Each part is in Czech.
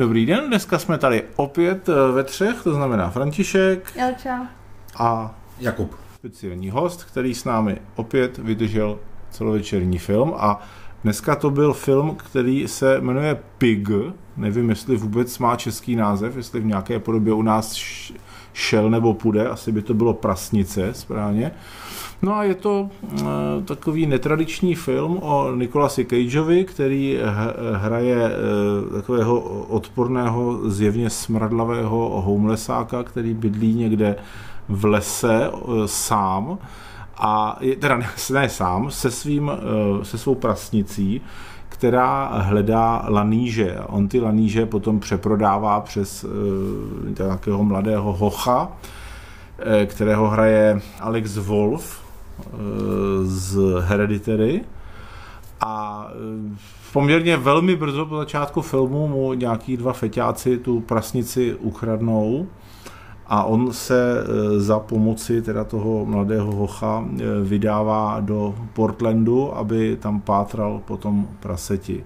Dobrý den, dneska jsme tady opět eh, ve třech, to znamená František Jelča. a Jakub. speciální host, který s námi opět vydržel celovečerní film a dneska to byl film, který se jmenuje Pig, nevím, jestli vůbec má český název, jestli v nějaké podobě u nás šel nebo půjde, asi by to bylo Prasnice správně. No a je to uh, takový netradiční film o Nikolasi Cageovi, který hraje uh, takového odporného, zjevně smradlavého homelessáka, který bydlí někde v lese uh, sám a je, teda ne, ne sám, se, svým, uh, se svou prasnicí, která hledá laníže. On ty laníže potom přeprodává přes uh, nějakého mladého hocha, eh, kterého hraje Alex Wolf eh, z Hereditary. A eh, poměrně velmi brzo po začátku filmu mu nějaký dva feťáci tu prasnici ukradnou a on se eh, za pomoci teda toho mladého hocha eh, vydává do Portlandu, aby tam pátral po tom praseti.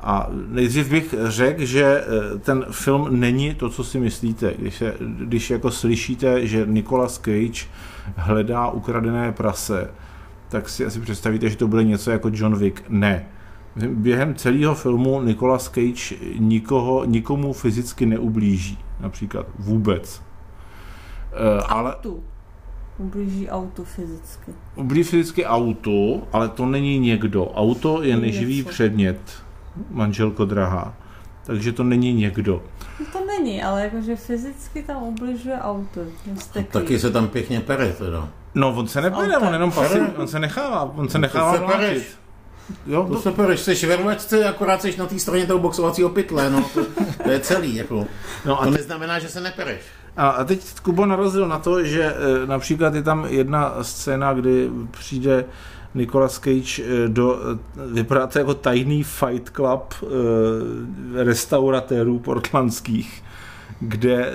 A nejdřív bych řekl, že eh, ten film není to, co si myslíte. Když, se, když jako slyšíte, že Nicolas Cage hledá ukradené prase, tak si asi představíte, že to bude něco jako John Wick. Ne. Během celého filmu Nicolas Cage nikoho, nikomu fyzicky neublíží. Například vůbec. Eh, Ale Autu. Ublíží autu fyzicky. ublíží fyzicky auto, ale to není někdo. Auto je neživý Něco. předmět, manželko drahá. Takže to není někdo. No to není, ale jakože fyzicky tam ubližuje auto. Jste Taky se tam pěkně pere teda. No, on se nepere, on jenom pasiv, Pere. on se nechává, on se No, nechává to se. Jo, To to, se pereš, jsi ve rvačce, akorát jsi na té straně toho boxovacího pytle, no. To, to je celý, jako. no To a, neznamená, že se nepereš. A, teď Kubo narazil na to, že e, například je tam jedna scéna, kdy přijde Nicolas Cage e, do, e, vypadá to jako tajný fight club restauratérů portlandských, kde e,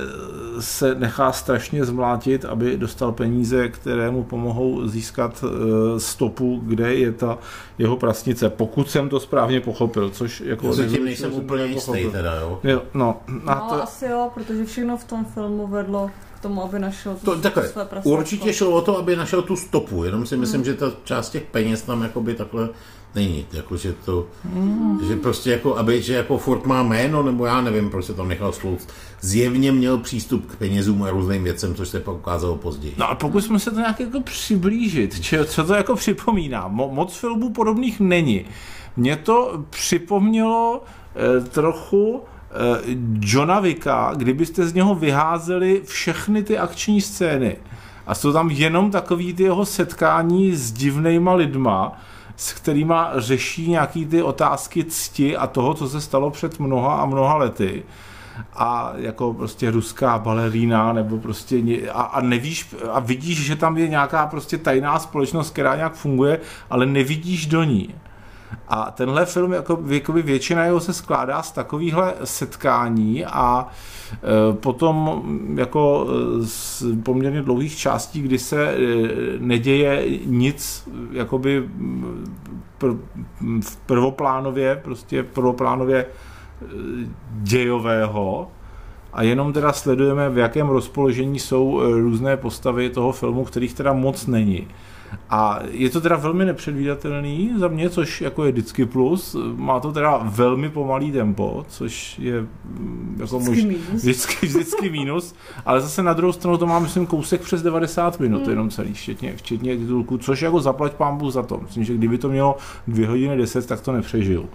se nechá strašně zmlátit, aby dostal peníze, které mu pomohou získat e, stopu, kde je ta jeho prasnice. Pokud jsem to správně pochopil, což jako... Já se tím nejsem úplně jistý nepochopil. teda, jo. Jo, no, No, to, asi jo, protože všechno v tom filmu vedlo k tomu, aby našel To, takhle, své určitě šlo o to, aby našel tu stopu, jenom si myslím, že ta část těch peněz tam jakoby takhle není, jako, že to, že prostě jako, aby, že jako furt má jméno, nebo já nevím, proč se tam nechal slouct. Zjevně měl přístup k penězům a různým věcem, což se pak ukázalo později. No a pokusme se to nějak jako přiblížit. Či, co to jako připomíná? Mo, moc filmů podobných není. Mně to připomnělo eh, trochu eh, Johna Wicka, kdybyste z něho vyházeli všechny ty akční scény. A jsou tam jenom takový ty jeho setkání s divnýma lidma, s kterýma řeší nějaký ty otázky cti a toho, co se stalo před mnoha a mnoha lety a jako prostě ruská balerína nebo prostě a, a nevíš a vidíš, že tam je nějaká prostě tajná společnost, která nějak funguje, ale nevidíš do ní. A tenhle film, jako, jakoby většina jeho se skládá z takovýchhle setkání a e, potom jako e, z poměrně dlouhých částí, kdy se e, neděje nic jakoby m, pr, m, v prvoplánově, prostě prvoplánově dějového a jenom teda sledujeme, v jakém rozpoložení jsou různé postavy toho filmu, kterých teda moc není. A je to teda velmi nepředvídatelný za mě, což jako je vždycky plus. Má to teda velmi pomalý tempo, což je mm, jako Vždycky mož- mínus. vždycky, vždycky mínus, ale zase na druhou stranu to má, myslím, kousek přes 90 minut, Hmm. jenom celý, včetně, včetně titulku, což jako zaplať pámbu za to. Myslím, že kdyby to mělo 2 hodiny 10, tak to nepřežil.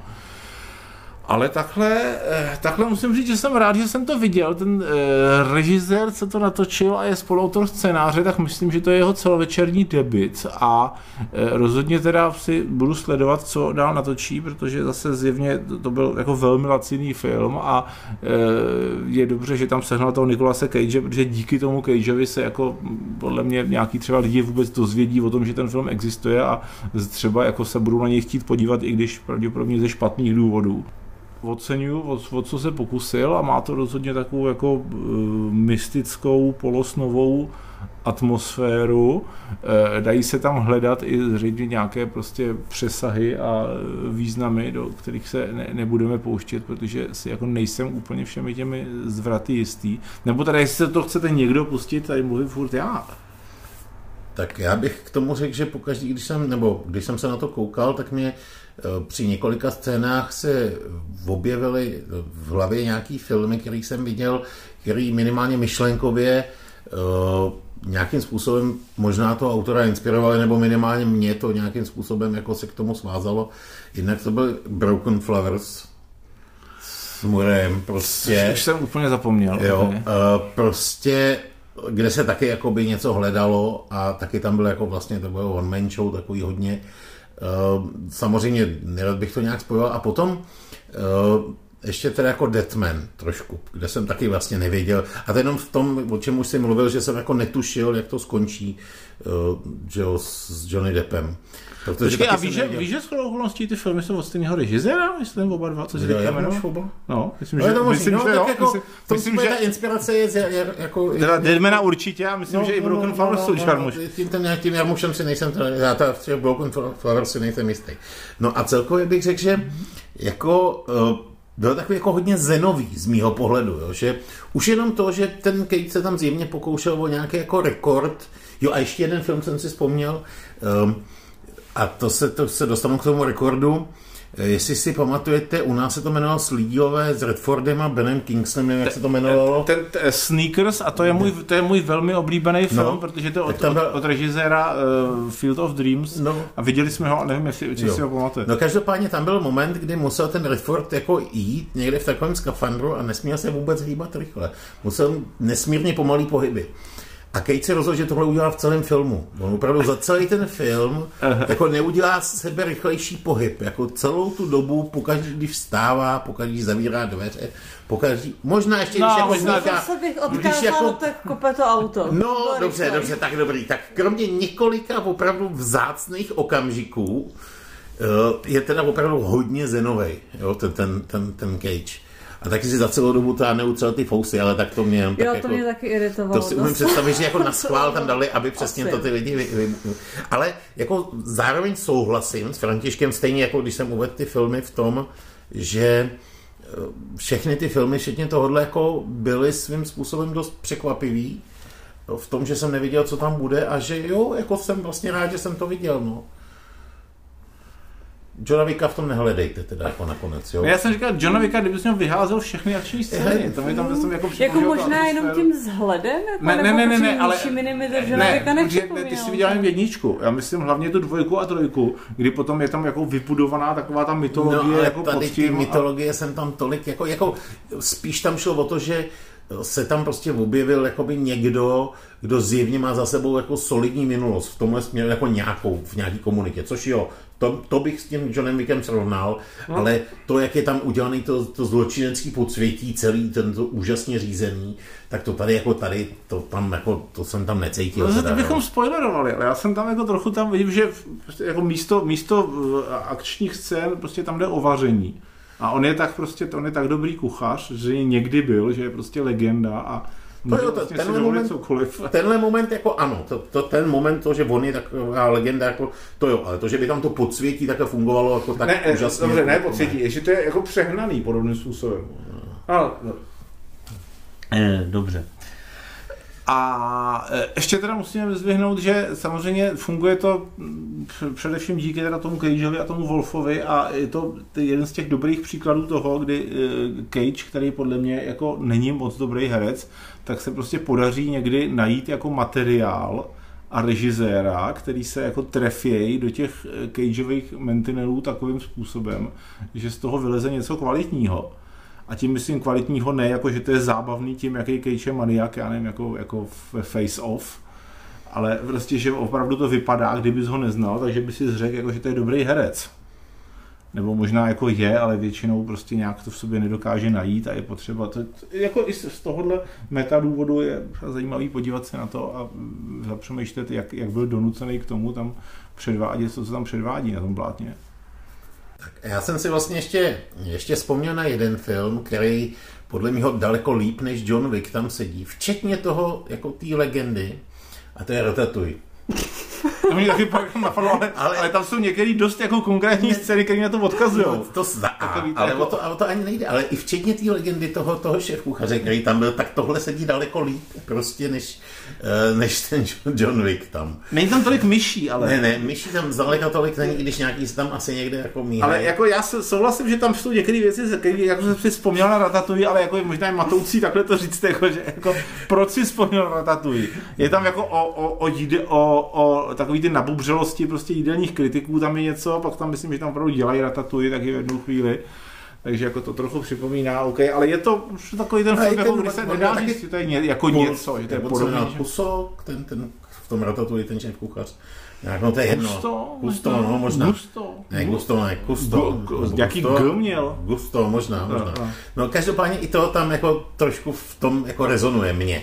Ale takhle, eh, takhle musím říct, že jsem rád, že jsem to viděl. Ten eh, režisér, co to natočil a je spoluautor scénáře, tak myslím, že to je jeho celovečerní debit a eh, rozhodně teda si budu sledovat, co dál natočí, protože zase zjevně to, to byl jako velmi laciný film a je dobře, že tam sehnal toho Nikolase Cage, protože díky tomu Cageovi se jako mm, podle mě nějaký třeba lidi vůbec dozvědí o tom, že ten film existuje a třeba jako se budou na něj chtít podívat, i když pravděpodobně ze špatných důvodů oceňuju, o, o co se pokusil a má to rozhodně takovou jako uh, mystickou, polosnovou atmosféru, eh, dají se tam hledat i zřejmě nějaké prostě přesahy a významy, do kterých se ne, nebudeme pouštět, protože si jako nejsem úplně všemi těmi zvraty jistý. Nebo teda, jestli se to chcete někdo pustit, tady mluvím furt já. Tak já bych k tomu řekl, že pokaždý, když jsem, nebo když jsem se na to koukal, tak mě eh, při několika scénách se objevily v hlavě nějaký filmy, který jsem viděl, který minimálně myšlenkově uh, nějakým způsobem možná to autora inspirovali, nebo minimálně mě to nějakým způsobem jako se k tomu svázalo. Jinak to byl Broken Flowers s Murem, prostě. Už jsem úplně zapomněl. Jo, okay. uh, prostě kde se taky jakoby něco hledalo a taky tam byl jako vlastně to bylo one man show takový hodně. Uh, samozřejmě nerad bych to nějak spojoval a potom uh, ještě teda jako Deadman trošku, kde jsem taky vlastně nevěděl. A to jenom v tom, o čem už jsem mluvil, že jsem jako netušil, jak to skončí uh, že jo, s Johnny Deppem. Protože Počkej, a víš, že, víš, že shodou okolností ty filmy jsou od stejného režiséra, myslím, oba dva, co si teďka jmenuje? No, myslím, no, že, to myslím, no, že jo, jako, myslím, myslím, že ta inspirace je, je jako... Teda Deadmana určitě, a myslím, no, že i no, Broken no, Flowers no, jsou no, Jarmuš. Tím, tím, tím Jarmušem si nejsem, já ta, v těch Broken Flowers si nejsem jistý. No a celkově bych řekl, že jako uh, byl takový jako hodně zenový z mýho pohledu, jo, že už jenom to, že ten Kate se tam zjevně pokoušel o nějaký jako rekord, jo a ještě jeden film jsem si vzpomněl, um, a to se, to se dostanu k tomu rekordu, jestli si pamatujete, u nás se to jmenovalo Slídilové s Redfordem a Benem Kingslem, nevím, jak se to jmenovalo. Ten, ten Sneakers, a to je můj, to je můj velmi oblíbený film, no, protože to je od, byl... od, od režiséra uh, Field of Dreams no. a viděli jsme ho, nevím, jestli, jestli si ho pamatujete. No každopádně tam byl moment, kdy musel ten Redford jako jít někde v takovém skafandru a nesměl se vůbec hýbat rychle. Musel nesmírně pomalý pohyby. A Kate se rozhodl, že tohle udělá v celém filmu. On opravdu za celý ten film jako neudělá sebe rychlejší pohyb. Jako celou tu dobu, pokaždý, když vstává, pokaždý, když zavírá dveře, pokaždý, možná ještě, no, když jako možná, vzniká, se bych odkázal, jako, tak kope to auto. No, dobře, rychlej. dobře, tak dobrý. Tak kromě několika opravdu vzácných okamžiků, eh, je teda opravdu hodně zenovej, jo, ten, ten, ten, ten Cage. A taky si za celou dobu to neutřel ty fousy, ale tak to mě jenom tak Jo, to jako, mě taky iritovalo. To si umím představit, že jako na schvál tam dali, aby přesně Asi. to ty lidi vy, vy, Ale jako zároveň souhlasím s Františkem, stejně jako když jsem uvedl ty filmy v tom, že eh, všechny ty filmy, včetně tohohle, jako byly svým způsobem dost překvapivý v tom, že jsem neviděl, co tam bude a že jo, jako jsem vlastně rád, že jsem to viděl, no. Johna Vicka v tom nehledejte teda jako nakonec, jo? Já jsem říkal, Johna Vicka, kdyby měl vyházel všechny akční scény, to mi tam jsem jako Jako možná jenom tím vzhledem? Jako ne, ne, ne, ne, ne, ale... ne, Vicka ne, ty jsi viděl jen jedničku, já myslím hlavně tu dvojku a trojku, kdy potom je tam jako vypudovaná taková ta mytologie, no, ale jako tady ty mytologie a... jsem tam tolik, jako, jako spíš tam šlo o to, že se tam prostě objevil jakoby někdo, kdo zjevně má za sebou jako solidní minulost v tomhle směru jako nějakou, v nějaký komunitě, což jo, to, to bych s tím Johnem Wickem srovnal, no. ale to, jak je tam udělaný to, to zločinecký podsvětí, celý tento úžasně řízený, tak to tady jako tady, to tam jako, to jsem tam necítil. No, to bychom no. spoilerovali, ale já jsem tam jako trochu tam vidím, že prostě jako místo, místo eh, akčních scén prostě tam jde o vaření. A on je tak prostě, on je tak dobrý kuchař, že někdy byl, že je prostě legenda a to jo, vlastně tenhle, moment, cokoliv. tenhle moment jako ano, to, to, ten moment, to, že on je taková legenda, jako, to jo, ale to, že by tam to podsvětí také fungovalo jako tak ne, úžasně. Dobře, ne podsvětí, ještě to je jako přehnaný podobným způsobem. Ale, no. eh, dobře. A e, ještě teda musíme vyzvihnout, že samozřejmě funguje to především díky teda tomu Cageovi a tomu Wolfovi a je to jeden z těch dobrých příkladů toho, kdy e, Cage, který podle mě jako není moc dobrý herec, tak se prostě podaří někdy najít jako materiál a režiséra, který se jako trefějí do těch e, Cageových mentinelů takovým způsobem, že z toho vyleze něco kvalitního. A tím myslím kvalitního ne, jako že to je zábavný tím, jaký Cage je maniak, já nevím, jako, jako Face Off, ale prostě, že opravdu to vypadá, kdybys ho neznal, takže by si řekl, jako, že to je dobrý herec. Nebo možná jako je, ale většinou prostě nějak to v sobě nedokáže najít a je potřeba to, jako i z tohohle meta důvodu je zajímavý podívat se na to a zapřemýšlet, jak, jak byl donucený k tomu tam předvádět to, co tam předvádí na tom blátně. Tak já jsem si vlastně ještě, ještě vzpomněl na jeden film, který podle mě daleko líp než John Wick tam sedí, včetně toho, jako té legendy, A to je Ratatouille. To mě taky pak napadlo, ale, ale, Ale- tam jsou některé dost jako konkrétní scény, které na to odkazují. No, to zná, Takový to ale, jako- o to, ale to ani nejde. Ale i včetně té legendy toho, toho šéf-kuchaře, který tam byl, tak tohle sedí daleko líp prostě, než, eh, než ten John Wick tam. Není tam tolik myší, ale... Ne, ne, myší tam zdaleka tolik není, i když nějaký se tam asi někde jako míhají. Ale jako já souhlasím, že tam jsou některé věci, které jako jsem si vzpomněl na Ratatouille, ale jako je možná je matoucí takhle to říct, jako, že jako, proč si vzpomněl na Ratatouille. Je tam jako o, o, o, jíde, o, o takový ty nabubřelosti prostě jídelních kritiků, tam je něco, pak tam myslím, že tam opravdu dělají Ratatouille taky v jednu chvíli. Takže jako to trochu připomíná, OK, ale je to už takový ten film, jako, kdy se nedá říct, že to je ně, jako něco, že to je měl podobný. Puso, ten, ten, v tom Ratatouille ten šéf kuchař. Jak, no to je jedno. Gusto, Gusto, no možná. Gusto. Ne, Gusto, ne, Gusto. Gu- gu- jaký Gusto. G měl? Gusto, možná, možná. no. No každopádně i to tam jako trošku v tom jako rezonuje mě.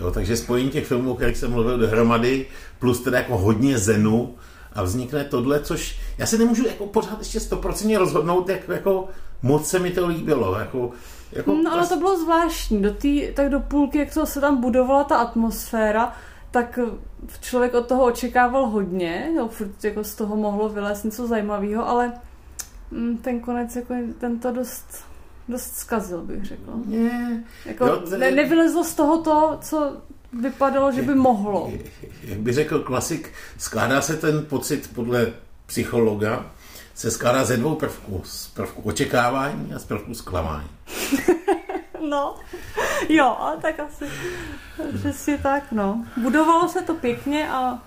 Jo, takže spojení těch filmů, o kterých jsem mluvil dohromady, plus teda jako hodně zenu a vznikne tohle, což já se nemůžu jako pořád ještě stoprocentně rozhodnout, jak jako moc se mi to líbilo. Jako, jako No ale to bylo zvláštní. Do tý, tak do půlky, jak to se tam budovala ta atmosféra, tak člověk od toho očekával hodně, jo, furt jako z toho mohlo vylézt něco zajímavého, ale mm, ten konec, jako, ten to dost, dost zkazil, bych řekla. Ne, Jako, Jo, je- ne, nevylezlo z toho to, co vypadalo, že by mohlo. jak by řekl klasik, skládá se ten pocit podle psychologa, se skládá ze dvou prvků. Z prvku očekávání a z prvku zklamání. No, jo, ale tak asi přesně tak, no. Budovalo se to pěkně a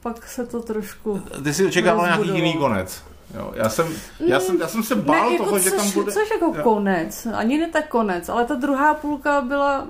pak se to trošku... Ty jsi očekával nějaký jiný konec. Jo, já, jsem, já, jsem, já jsem se bál jako toho, že což, tam bude... Což jako Jo. konec, ani ne tak konec, ale ta druhá půlka byla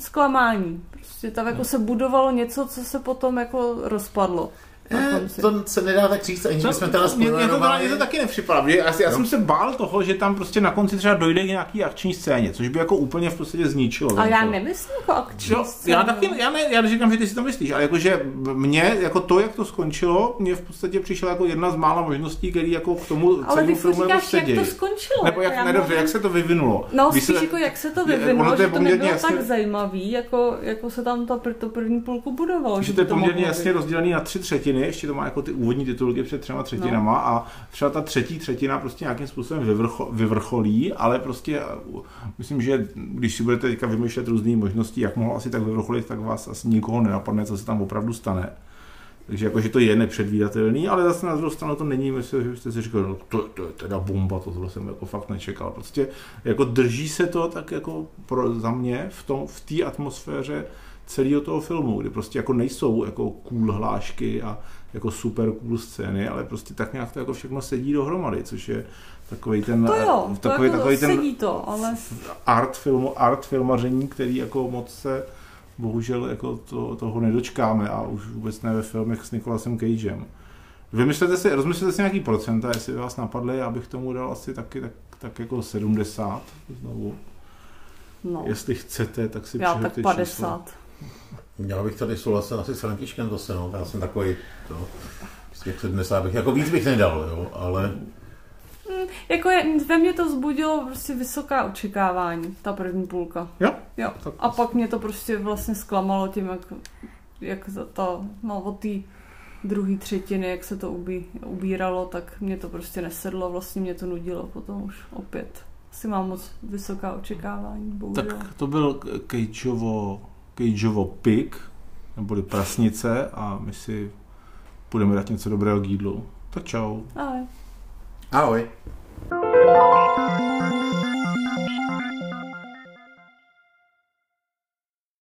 zklamání. Prostě tam jako se budovalo něco, co se potom jako rozpadlo. Eh, to se nedá tak říct, aniž Co? bychom teda Mně- mně to, teda, spoilerovali. mně to taky nepřipadá. že Já, já jsem se bál toho, že tam prostě na konci třeba dojde k nějaký akční scéně, což by jako úplně v podstatě zničilo. A ten já nemyslím jako akční Jo, scénu. já taky, já, ne, já neříkám, že ty si to myslíš, ale jakože mě, jako to, jak to skončilo, mě v podstatě přišla jako jedna z mála možností, který jako k tomu Ale celému filmu jako říkáš, jak to skončilo. Nebo jako jak, ne, dobře, jak se to vyvinulo. No, spíš se- jako jak se to vyvinulo, je že to poměrně nebylo jasně- tak zajímavý, jako, jako se tam ta, to první půlku budovalo. že to je poměrně jasně rozdělený na tři třetiny, ještě to má jako ty úvodní titulky před třema třetinama no. a třeba ta třetí třetina prostě nějakým způsobem vyvrcho, vyvrcholí, ale prostě uh, myslím, že když si budete teďka vymýšlet různé možnosti, jak mohlo asi tak vyvrcholit, tak vás asi nikoho nenapadne, co se tam opravdu stane. Takže jako, že to je nepředvídatelný, ale zase na druhou stranu to není, myslím, že jste si říkali, no, to, to, je teda bomba, to tohle jsem jako fakt nečekal. Prostě jako drží se to tak jako pro, za mě v tom, v té atmosféře celého toho filmu, kdy prostě jako nejsou jako cool hlášky a jako super cool scény, ale prostě tak nějak to jako všechno sedí dohromady, což je takový ten, To jo, to takový, jako takový ten sedí to, ale art filmu, art filmaření, který jako moc se bohužel jako to, toho nedočkáme a už vůbec ne ve filmech s Nicolasem Cagem. Vymyslete si, rozmyslete si nějaký procenta, jestli vás napadly, já bych tomu dal asi taky tak, tak jako 70 znovu. no, Jestli chcete, tak si já tak přihoďte číslo. 50. Já bych tady souhlasil asi s Františkem zase, no. Já jsem takový, to, z těch 70 bych, jako víc bych nedal, jo, ale Jako je, ve mně to vzbudilo prostě vysoká očekávání, ta první půlka. Jo? Jo. Tak A pak mě to prostě vlastně zklamalo tím, jak, jak to, to no od té druhé třetiny, jak se to ubí, ubíralo, tak mě to prostě nesedlo, vlastně mě to nudilo potom už opět. Asi mám moc vysoká očekávání, bohužel. Tak to byl Cageovo, Cageovo pig, neboli prasnice a my si budeme dát něco dobrého k jídlu. Tak čau. Ale. ahoj.